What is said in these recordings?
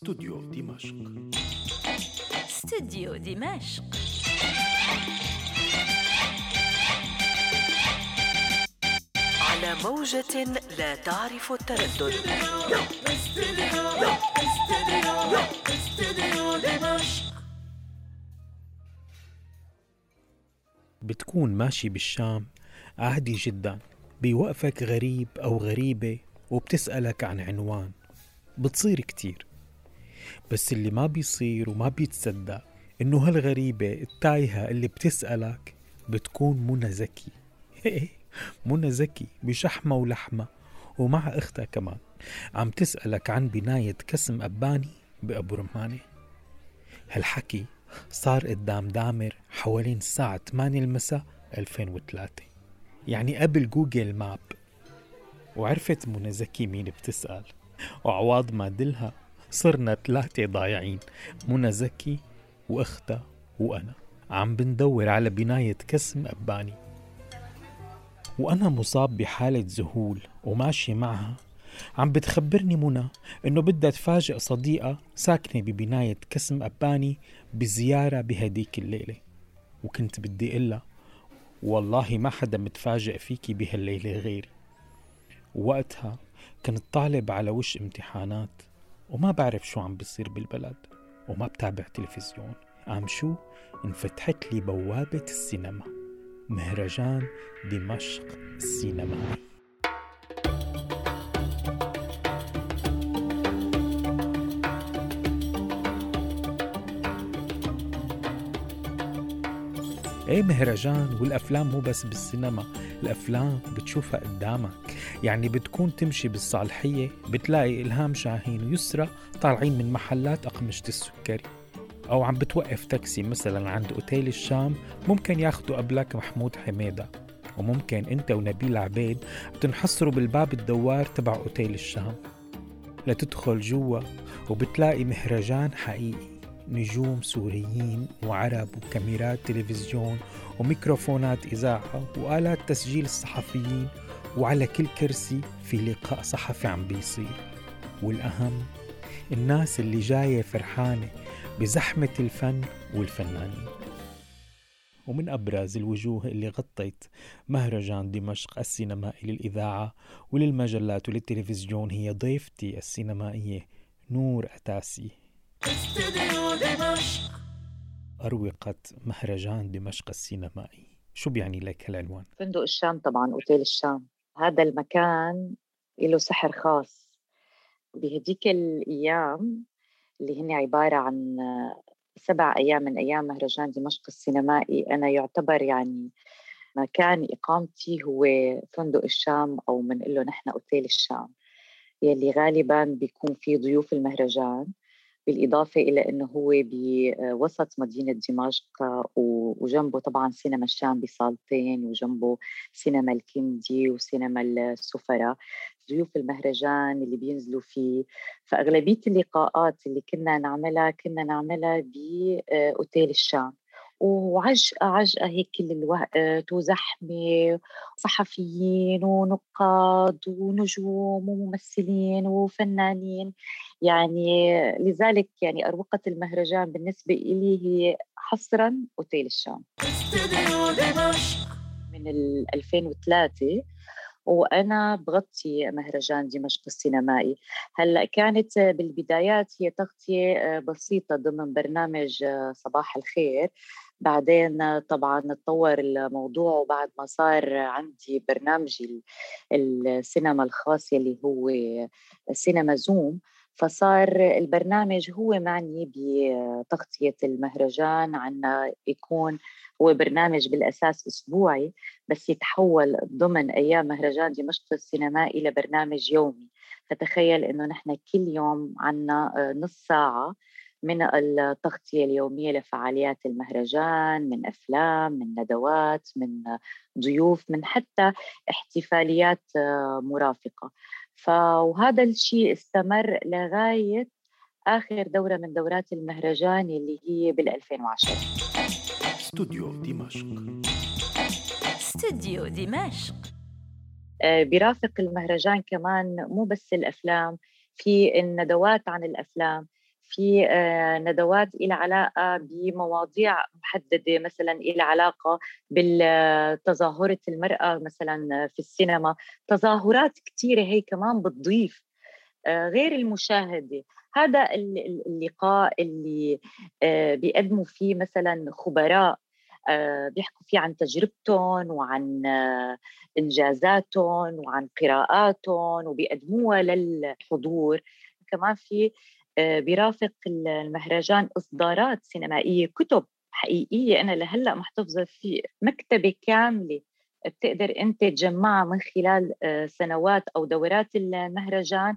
استوديو دمشق استوديو دمشق على موجة لا تعرف التردد. بتكون ماشي بالشام عادي جدا بيوقفك غريب أو غريبة وبتسألك عن عنوان. بتصير كتير. بس اللي ما بيصير وما بيتصدق إنه هالغريبة التايهة اللي بتسألك بتكون منى زكي. منى زكي بشحمة ولحمة ومع أختها كمان. عم تسألك عن بناية كسم أباني بأبو رمانة هالحكي صار قدام دامر حوالين الساعة 8 المساء 2003 يعني قبل جوجل ماب. وعرفت منى زكي مين بتسأل. وعواض ما دلها صرنا ثلاثة ضايعين منى زكي وأختها وأنا. عم بندور على بناية كسم أباني. وأنا مصاب بحالة ذهول وماشي معها. عم بتخبرني منى إنه بدها تفاجئ صديقة ساكنة ببناية كسم أباني بزيارة بهديك الليلة. وكنت بدي إلا والله ما حدا متفاجئ فيكي بهالليلة غيري. ووقتها كنت طالب على وش امتحانات. وما بعرف شو عم بيصير بالبلد وما بتابع تلفزيون. عم شو؟ انفتحت لي بوابة السينما. مهرجان دمشق السينمائي إيه مهرجان؟ والأفلام مو بس بالسينما. الأفلام بتشوفها قدامك. يعني بتكون تمشي بالصالحية بتلاقي إلهام شاهين ويسرى طالعين من محلات أقمشة السكري. أو عم بتوقف تاكسي مثلا عند أوتيل الشام ممكن ياخدوا قبلك محمود حميدة. وممكن أنت ونبيل عبيد تنحصروا بالباب الدوار تبع أوتيل الشام. لتدخل جوا وبتلاقي مهرجان حقيقي. نجوم سوريين وعرب وكاميرات تلفزيون وميكروفونات إذاعة وآلات تسجيل الصحفيين وعلى كل كرسي في لقاء صحفي عم بيصير. والأهم الناس اللي جاية فرحانة بزحمة الفن والفنانين. ومن أبرز الوجوه اللي غطت مهرجان دمشق السينمائي للإذاعة وللمجلات وللتلفزيون هي ضيفتي السينمائية نور أتاسي دمشق أروقة مهرجان دمشق السينمائي. شو بيعني لك هالعنوان؟ فندق الشام طبعا أوتيل الشام. هذا المكان له سحر خاص. بهديك الأيام اللي هن عبارة عن سبع أيام من أيام مهرجان دمشق السينمائي أنا يعتبر يعني مكان إقامتي هو فندق الشام أو بنقول له نحن أوتيل الشام. يلي غالبا بيكون في ضيوف المهرجان. بالإضافة إلى أنه هو بوسط مدينة دمشق وجنبه طبعا سينما الشام بصالتين وجنبه سينما الكندي وسينما السفرة ضيوف المهرجان اللي بينزلوا فيه. فأغلبية اللقاءات اللي كنا نعملها كنا نعملها بأوتيل الشام. وعجقة عجقة هيك كل الوقت وزحمة صحفيين ونقاد ونجوم وممثلين وفنانين. يعني لذلك يعني أروقة المهرجان بالنسبة إلي هي حصرا أوتيل الشام. من 2003 وأنا بغطي مهرجان دمشق السينمائي. هلأ كانت بالبدايات هي تغطية بسيطة ضمن برنامج صباح الخير. بعدين طبعا تطور الموضوع وبعد ما صار عندي برنامجي السينما الخاص يلي هو سينما زوم فصار البرنامج هو معني بتغطية المهرجان عنا يكون هو برنامج بالأساس أسبوعي بس يتحول ضمن أيام مهرجان دمشق السينمائي إلى برنامج يومي. فتخيل أنه نحن كل يوم عنا نص ساعة من التغطية اليومية لفعاليات المهرجان من أفلام من ندوات من ضيوف من حتى احتفاليات مرافقة. فهذا الشيء استمر لغاية آخر دورة من دورات المهرجان اللي هي بال 2010 استوديو دمشق. استوديو دمشق. برافق المهرجان كمان مو بس الأفلام في الندوات عن الأفلام في آه، ندوات إلى علاقة بمواضيع محددة مثلا إلى علاقة بالتظاهرة المرأة مثلا في السينما. تظاهرات كثيرة هي كمان بتضيف آه، غير المشاهدة. هذا اللقاء اللي آه، بيقدموا فيه مثلا خبراء بيحكوا فيه عن تجربتهم وعن إنجازاتهم وعن قراءاتهم وبيقدموها للحضور. كمان في بيرافق المهرجان إصدارات سينمائية كتب حقيقية. أنا لهلأ محتفظة في مكتبة كاملة. بتقدر أنت تجمعها من خلال آه، سنوات أو دورات المهرجان.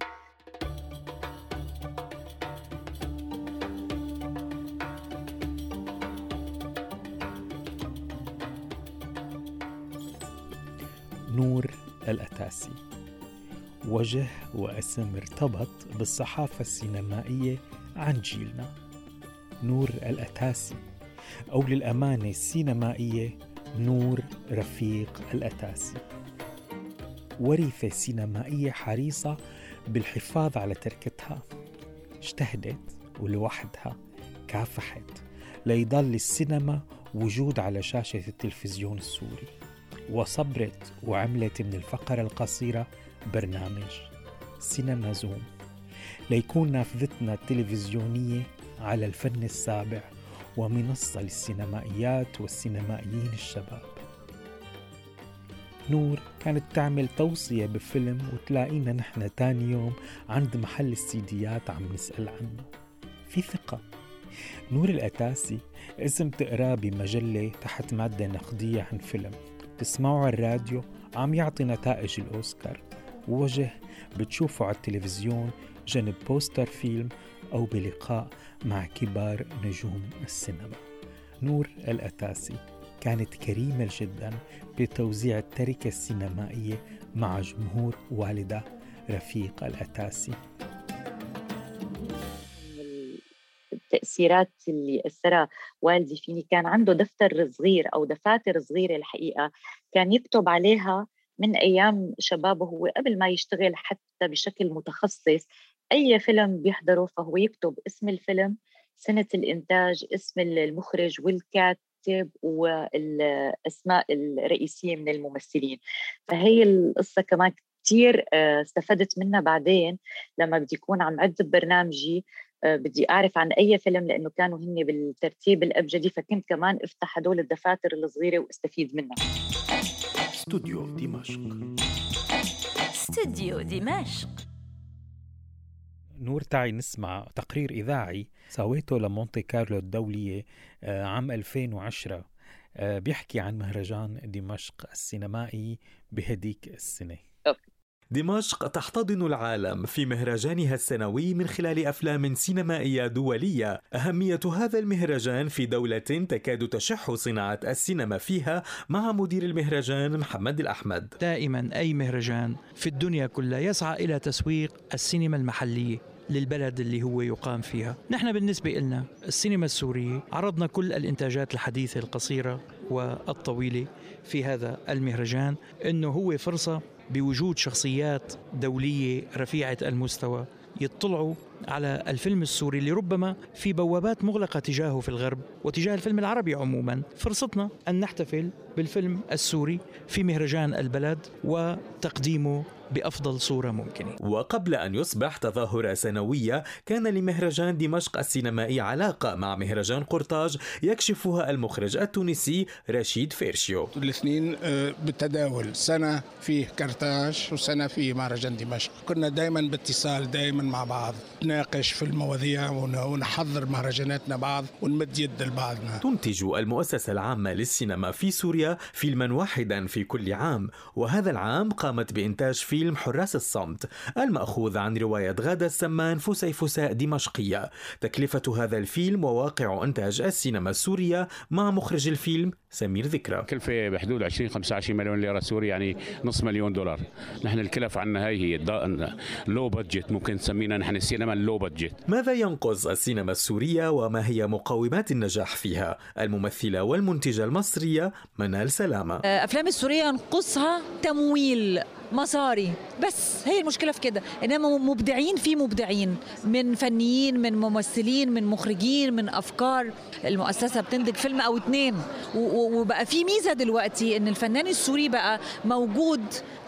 نور الأتاسي. وجه واسم ارتبط بالصحافة السينمائية عن جيلنا نور الأتاسي أو للأمانة السينمائية نور رفيق الأتاسي. ورثة سينمائية حريصة بالحفاظ على تركتها اجتهدت ولوحدها كافحت ليضل السينما وجود على شاشة التلفزيون السوري. وصبرت وعملت من الفقرة القصيرة برنامج سينما زوم ليكون نافذتنا التلفزيونية على الفن السابع ومنصة للسينمائيات والسينمائيين الشباب. نور كانت تعمل توصية بفيلم وتلاقينا نحن تاني يوم عند محل السيديات عم نسأل عنه. في ثقة. نور الأتاسي اسم تقراه بمجلة تحت مادة نقدية عن فيلم. تسمعه على الراديو عم يعطي نتائج الأوسكار. وجه بتشوفه على التلفزيون جنب بوستر فيلم أو بلقاء مع كبار نجوم السينما. نور الأتاسي كانت كريمة جدا بتوزيع التركة السينمائية مع جمهور والدة رفيق الأتاسي. التأثيرات اللي أثرها والدي فيني كان عنده دفتر صغير أو دفاتر صغيرة الحقيقة كان يكتب عليها من أيام شبابه هو قبل ما يشتغل حتى بشكل متخصص أي فيلم بيحضره فهو يكتب اسم الفيلم سنة الإنتاج اسم المخرج والكاتب والأسماء الرئيسية من الممثلين. فهي القصة كمان كثير آه، استفدت منها بعدين لما بدي يكون عم عد برنامجي آه، بدي أعرف عن أي فيلم لأنه كانوا هن بالترتيب الابجدي فكنت كمان أفتح هدول الدفاتر الصغيرة وأستفيد منها. استوديو دمشق استوديو دمشق نور تعي نسمع تقرير إذاعي سويته لمونتي كارلو الدولية آه، عام 2010 آه، بيحكي عن مهرجان دمشق السينمائي بهديك السنة. دمشق تحتضن العالم في مهرجانها السنوي من خلال أفلام سينمائية دولية. أهمية هذا المهرجان في دولة تكاد تشح صناعة السينما فيها مع مدير المهرجان محمد الأحمد. دائما أي مهرجان في الدنيا كلها يسعى إلى تسويق السينما المحلية للبلد اللي هو يقام فيها. نحن بالنسبة لنا السينما السورية عرضنا كل الإنتاجات الحديثة القصيرة والطويلة في هذا المهرجان. إنه هو فرصة بوجود شخصيات دولية رفيعة المستوى يطلعوا على الفيلم السوري اللي ربما في بوابات مغلقة تجاهه في الغرب وتجاه الفيلم العربي عموما. فرصتنا أن نحتفل بالفيلم السوري في مهرجان البلد وتقديمه بأفضل صورة ممكنة. وقبل أن يصبح تظاهرة سنوية كان لمهرجان دمشق السينمائي علاقة مع مهرجان قرطاج يكشفها المخرج التونسي رشيد فيرشيو. الاثنين آه، بالتداول سنة في كرتاج وسنة في مهرجان دمشق. كنا دائما باتصال دائما مع بعض. نناقش في المواضيع ونحضر مهرجاناتنا بعض ونمد يد لبعضنا. تنتج المؤسسة العامة للسينما في سوريا فيلما واحدا في كل عام وهذا العام قامت بإنتاج فيلم حراس الصمت المأخوذ عن رواية غادة السمان فسيفساء دمشقية. تكلفة هذا الفيلم وواقع إنتاج السينما السورية مع مخرج الفيلم سمير ذكرى. كلفة بحدود 20 25 مليون ليرة سوري يعني نص مليون دولار. نحن الكلف عنا هاي هي low budget ممكن تسمينا نحن السينما ال low budget ماذا ينقذ السينما السورية وما هي مقومات النجاح فيها؟ الممثلة والمنتجة المصرية منال سلامة. أفلام السورية ينقصها تمويل. مصاري. بس هي المشكلة في كده إنما مبدعين في مبدعين من فنيين من ممثلين من مخرجين من أفكار. المؤسسة بتنتج فيلم أو اتنين وبقى في ميزة دلوقتي إن الفنان السوري بقى موجود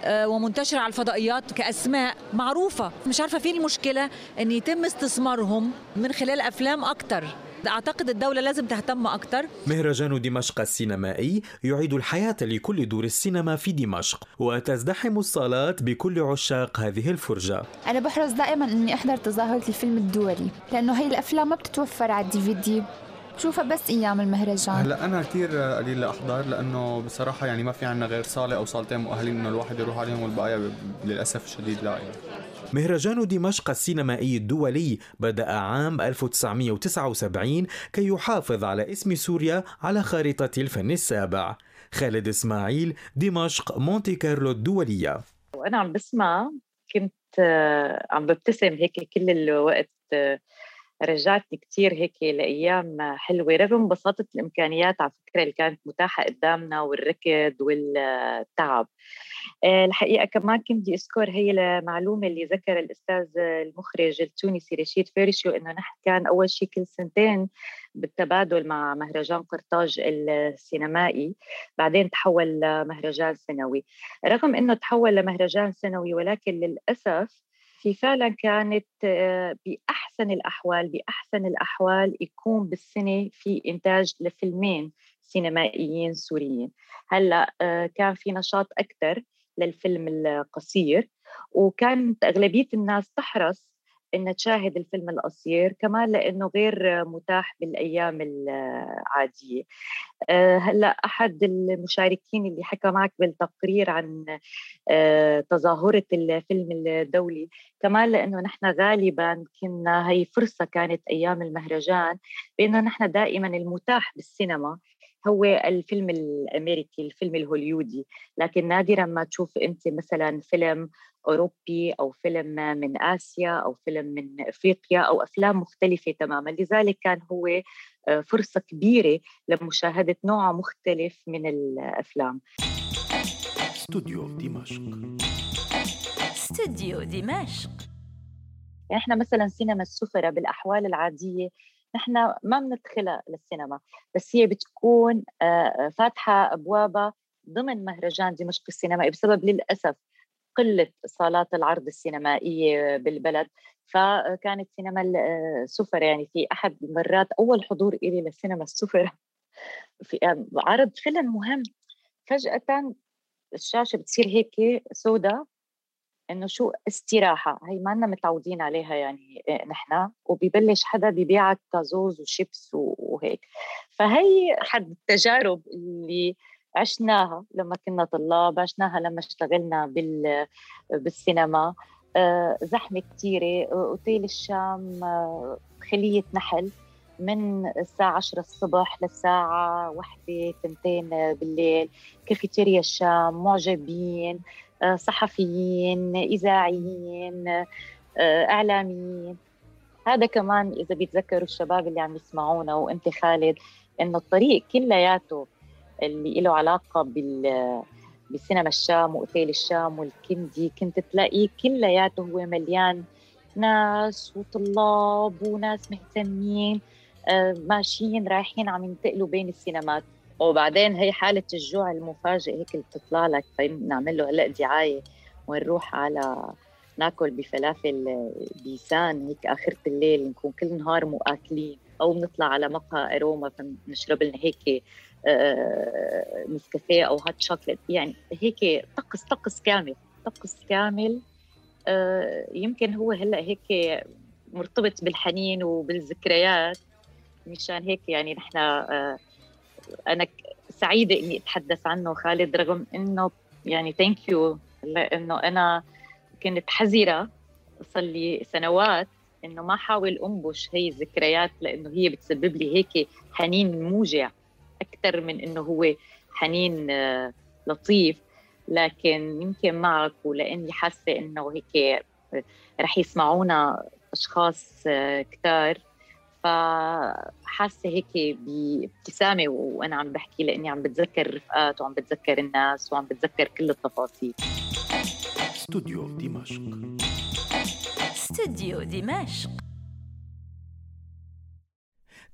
آه، ومنتشر على الفضائيات كأسماء معروفة. مش عارفة فين المشكلة إن يتم استثمارهم من خلال أفلام أكتر. أعتقد الدولة لازم تهتم أكتر. مهرجان دمشق السينمائي يعيد الحياة لكل دور السينما في دمشق وتزدحم الصالات بكل عشاق هذه الفرجة. أنا بحرص دائما إني أحضر تظاهرة الفيلم الدولي لأنه هي الأفلام ما بتتوفر على الدي في دي. بشوفها بس أيام المهرجان هلا أنا كثير قليل لاحضر لأنه بصراحة يعني ما في عنا غير صالة أو صالتين مؤهلين إنه الواحد يروح عليهم والبقايا للأسف الشديد لا يعني. مهرجان دمشق السينمائي الدولي بدأ عام 1979 كي يحافظ على اسم سوريا على خارطة الفن السابع. خالد إسماعيل دمشق مونتي كارلو الدولية. وأنا عم بسمع كنت آه، عم ببتسم هيك كل الوقت آه، رجعتني كتير هيك لأيام حلوة رغم بساطه الإمكانيات على فكرة اللي كانت متاحة قدامنا والركض والتعب. آه، الحقيقة كمان كنت بدي أذكر هي المعلومة اللي ذكر الأستاذ المخرج التونسي رشيد فيرشيو إنه نحن كان أول شيء كل سنتين بالتبادل مع مهرجان قرطاج السينمائي بعدين تحول لمهرجان سنوي. رغم إنه تحول لمهرجان سنوي ولكن للأسف في فعلا كانت آه، بأحسن الأحوال بأحسن الأحوال يكون بالسنة في إنتاج لفيلمين سينمائيين سوريين. هلأ آه، كان في نشاط أكثر للفيلم القصير وكانت أغلبية الناس تحرص انها تشاهد الفيلم القصير كمان لأنه غير متاح بالأيام العادية. آه، هلأ أحد المشاركين اللي حكى معك بالتقرير عن آه، تظاهرة الفيلم الدولي كمان لأنه نحن غالبا كنا هي فرصة كانت أيام المهرجان بأنه نحن دائما المتاح بالسينما هو الفيلم الأمريكي الفيلم الهوليودي. لكن نادرا ما تشوف أنت مثلا فيلم أوروبي أو فيلم من آسيا أو فيلم من أفريقيا أو أفلام مختلفة تماما. لذلك كان هو آه، فرصة كبيرة لمشاهدة نوع مختلف من الأفلام. استوديو دمشق. استوديو دمشق. يعني إحنا مثلا سينما السفرة بالأحوال العادية نحن ما بندخلها للسينما بس هي بتكون آه، فاتحة أبوابها ضمن مهرجان دمشق السينمائي بسبب للأسف قلة صالات العرض السينمائية بالبلد. فكانت سينما السفر يعني في أحد المرات أول حضور إلي للسينما السفر. في آه، عرض فيلم مهم. فجأة الشاشة بتصير هيك سوداء. إنه شو استراحة هي ما متعودين عليها يعني نحن وبيبلش حدا بيبيعك كازوز وشيبس وهيك. فهي حد التجارب اللي عشناها لما كنا طلاب عشناها لما اشتغلنا بال بالسينما آه، زحمة كثيره اوتيل الشام آه، خلية نحل. من الساعة 10 الصبح للساعة واحدة تنتين بالليل كافيتيريا الشام معجبين. آه، صحفيين إذاعيين آه، إعلاميين. هذا كمان إذا بيتذكروا الشباب اللي عم يسمعونا وأنت خالد إنه الطريق كلياته اللي له علاقة بال بسينما الشام وأوتيل الشام والكندي كنت تلاقيه كلياته هو مليان ناس وطلاب وناس مهتمين آه، ماشيين رايحين عم ينتقلوا بين السينمات. وبعدين هي حالة الجوع المفاجئ هيك اللي بتطلع لك فنعمل له هلأ دعاية ونروح على ناكل بفلافل بيسان هيك آخرة الليل نكون كل نهار مؤكلين أو بنطلع على مقهى أروما فنشرب لنا هيك آه، نسكافيه أو hot chocolate يعني هيك طقس طقس كامل طقس كامل آه، يمكن هو هلأ هيك مرتبط بالحنين وبالذكريات مشان هيك يعني نحن آه، أنا سعيدة إني أتحدث عنه خالد رغم إنه يعني thank you لأنه أنا كنت حذرة صار لي سنوات إنه ما احاول أنبش هي الذكريات لأنه هي بتسبب لي هيك حنين موجع أكثر من إنه هو حنين آه، لطيف. لكن يمكن معك ولأني حاسة إنه هيك رح يسمعونا أشخاص آه، كتار. فحاسة هيك بابتسامة وأنا عم بحكي لأني عم بتذكر الرفقات وعم بتذكر الناس وعم بتذكر كل التفاصيل. استوديو دمشق. استوديو دمشق.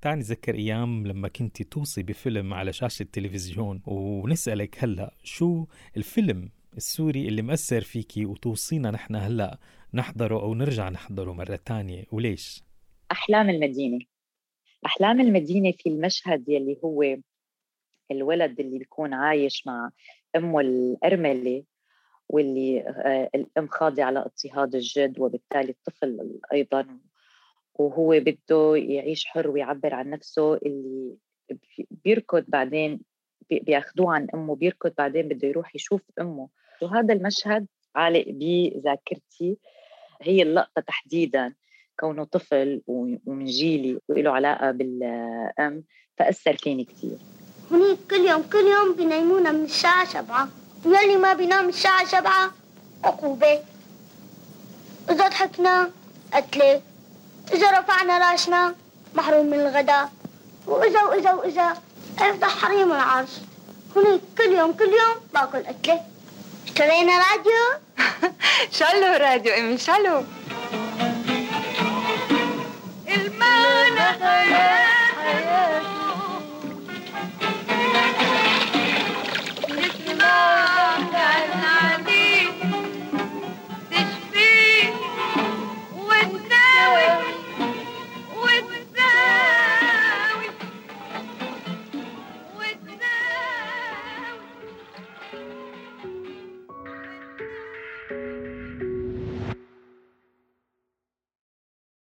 تعال نتذكر أيام لما كنت توصي بفيلم على شاشة التلفزيون ونسألك هلأ شو الفيلم السوري اللي مأثر فيكي وتوصينا نحن هلأ نحضره أو نرجع نحضره مرة تانية؟ وليش؟ أحلام المدينة. أحلام المدينة في المشهد يلي هو الولد اللي بيكون عايش مع أمه الأرملة واللي آه، الأم خاضعة على اضطهاد الجد وبالتالي الطفل أيضا وهو بده يعيش حر ويعبر عن نفسه اللي بيركض بعدين بياخذوه عن أمه بيركض بعدين بده يروح يشوف أمه. وهذا المشهد عالق بذاكرتي. هي اللقطة تحديدا. كونه طفل ومن جيلي وله علاقة بالأم فأثر فيني كثير هنيك كل يوم كل يوم بينيمونا من الساعة سبعة ويلي ما بينام الساعة سبعة عقوبة. إذا ضحكنا قتلة إذا رفعنا رأسنا محروم من الغداء وإذا وإذا وإذا افتح حريم العرس هنيك كل يوم كل يوم باكل أكلة اشترينا راديو؟ شالو راديو امي شالو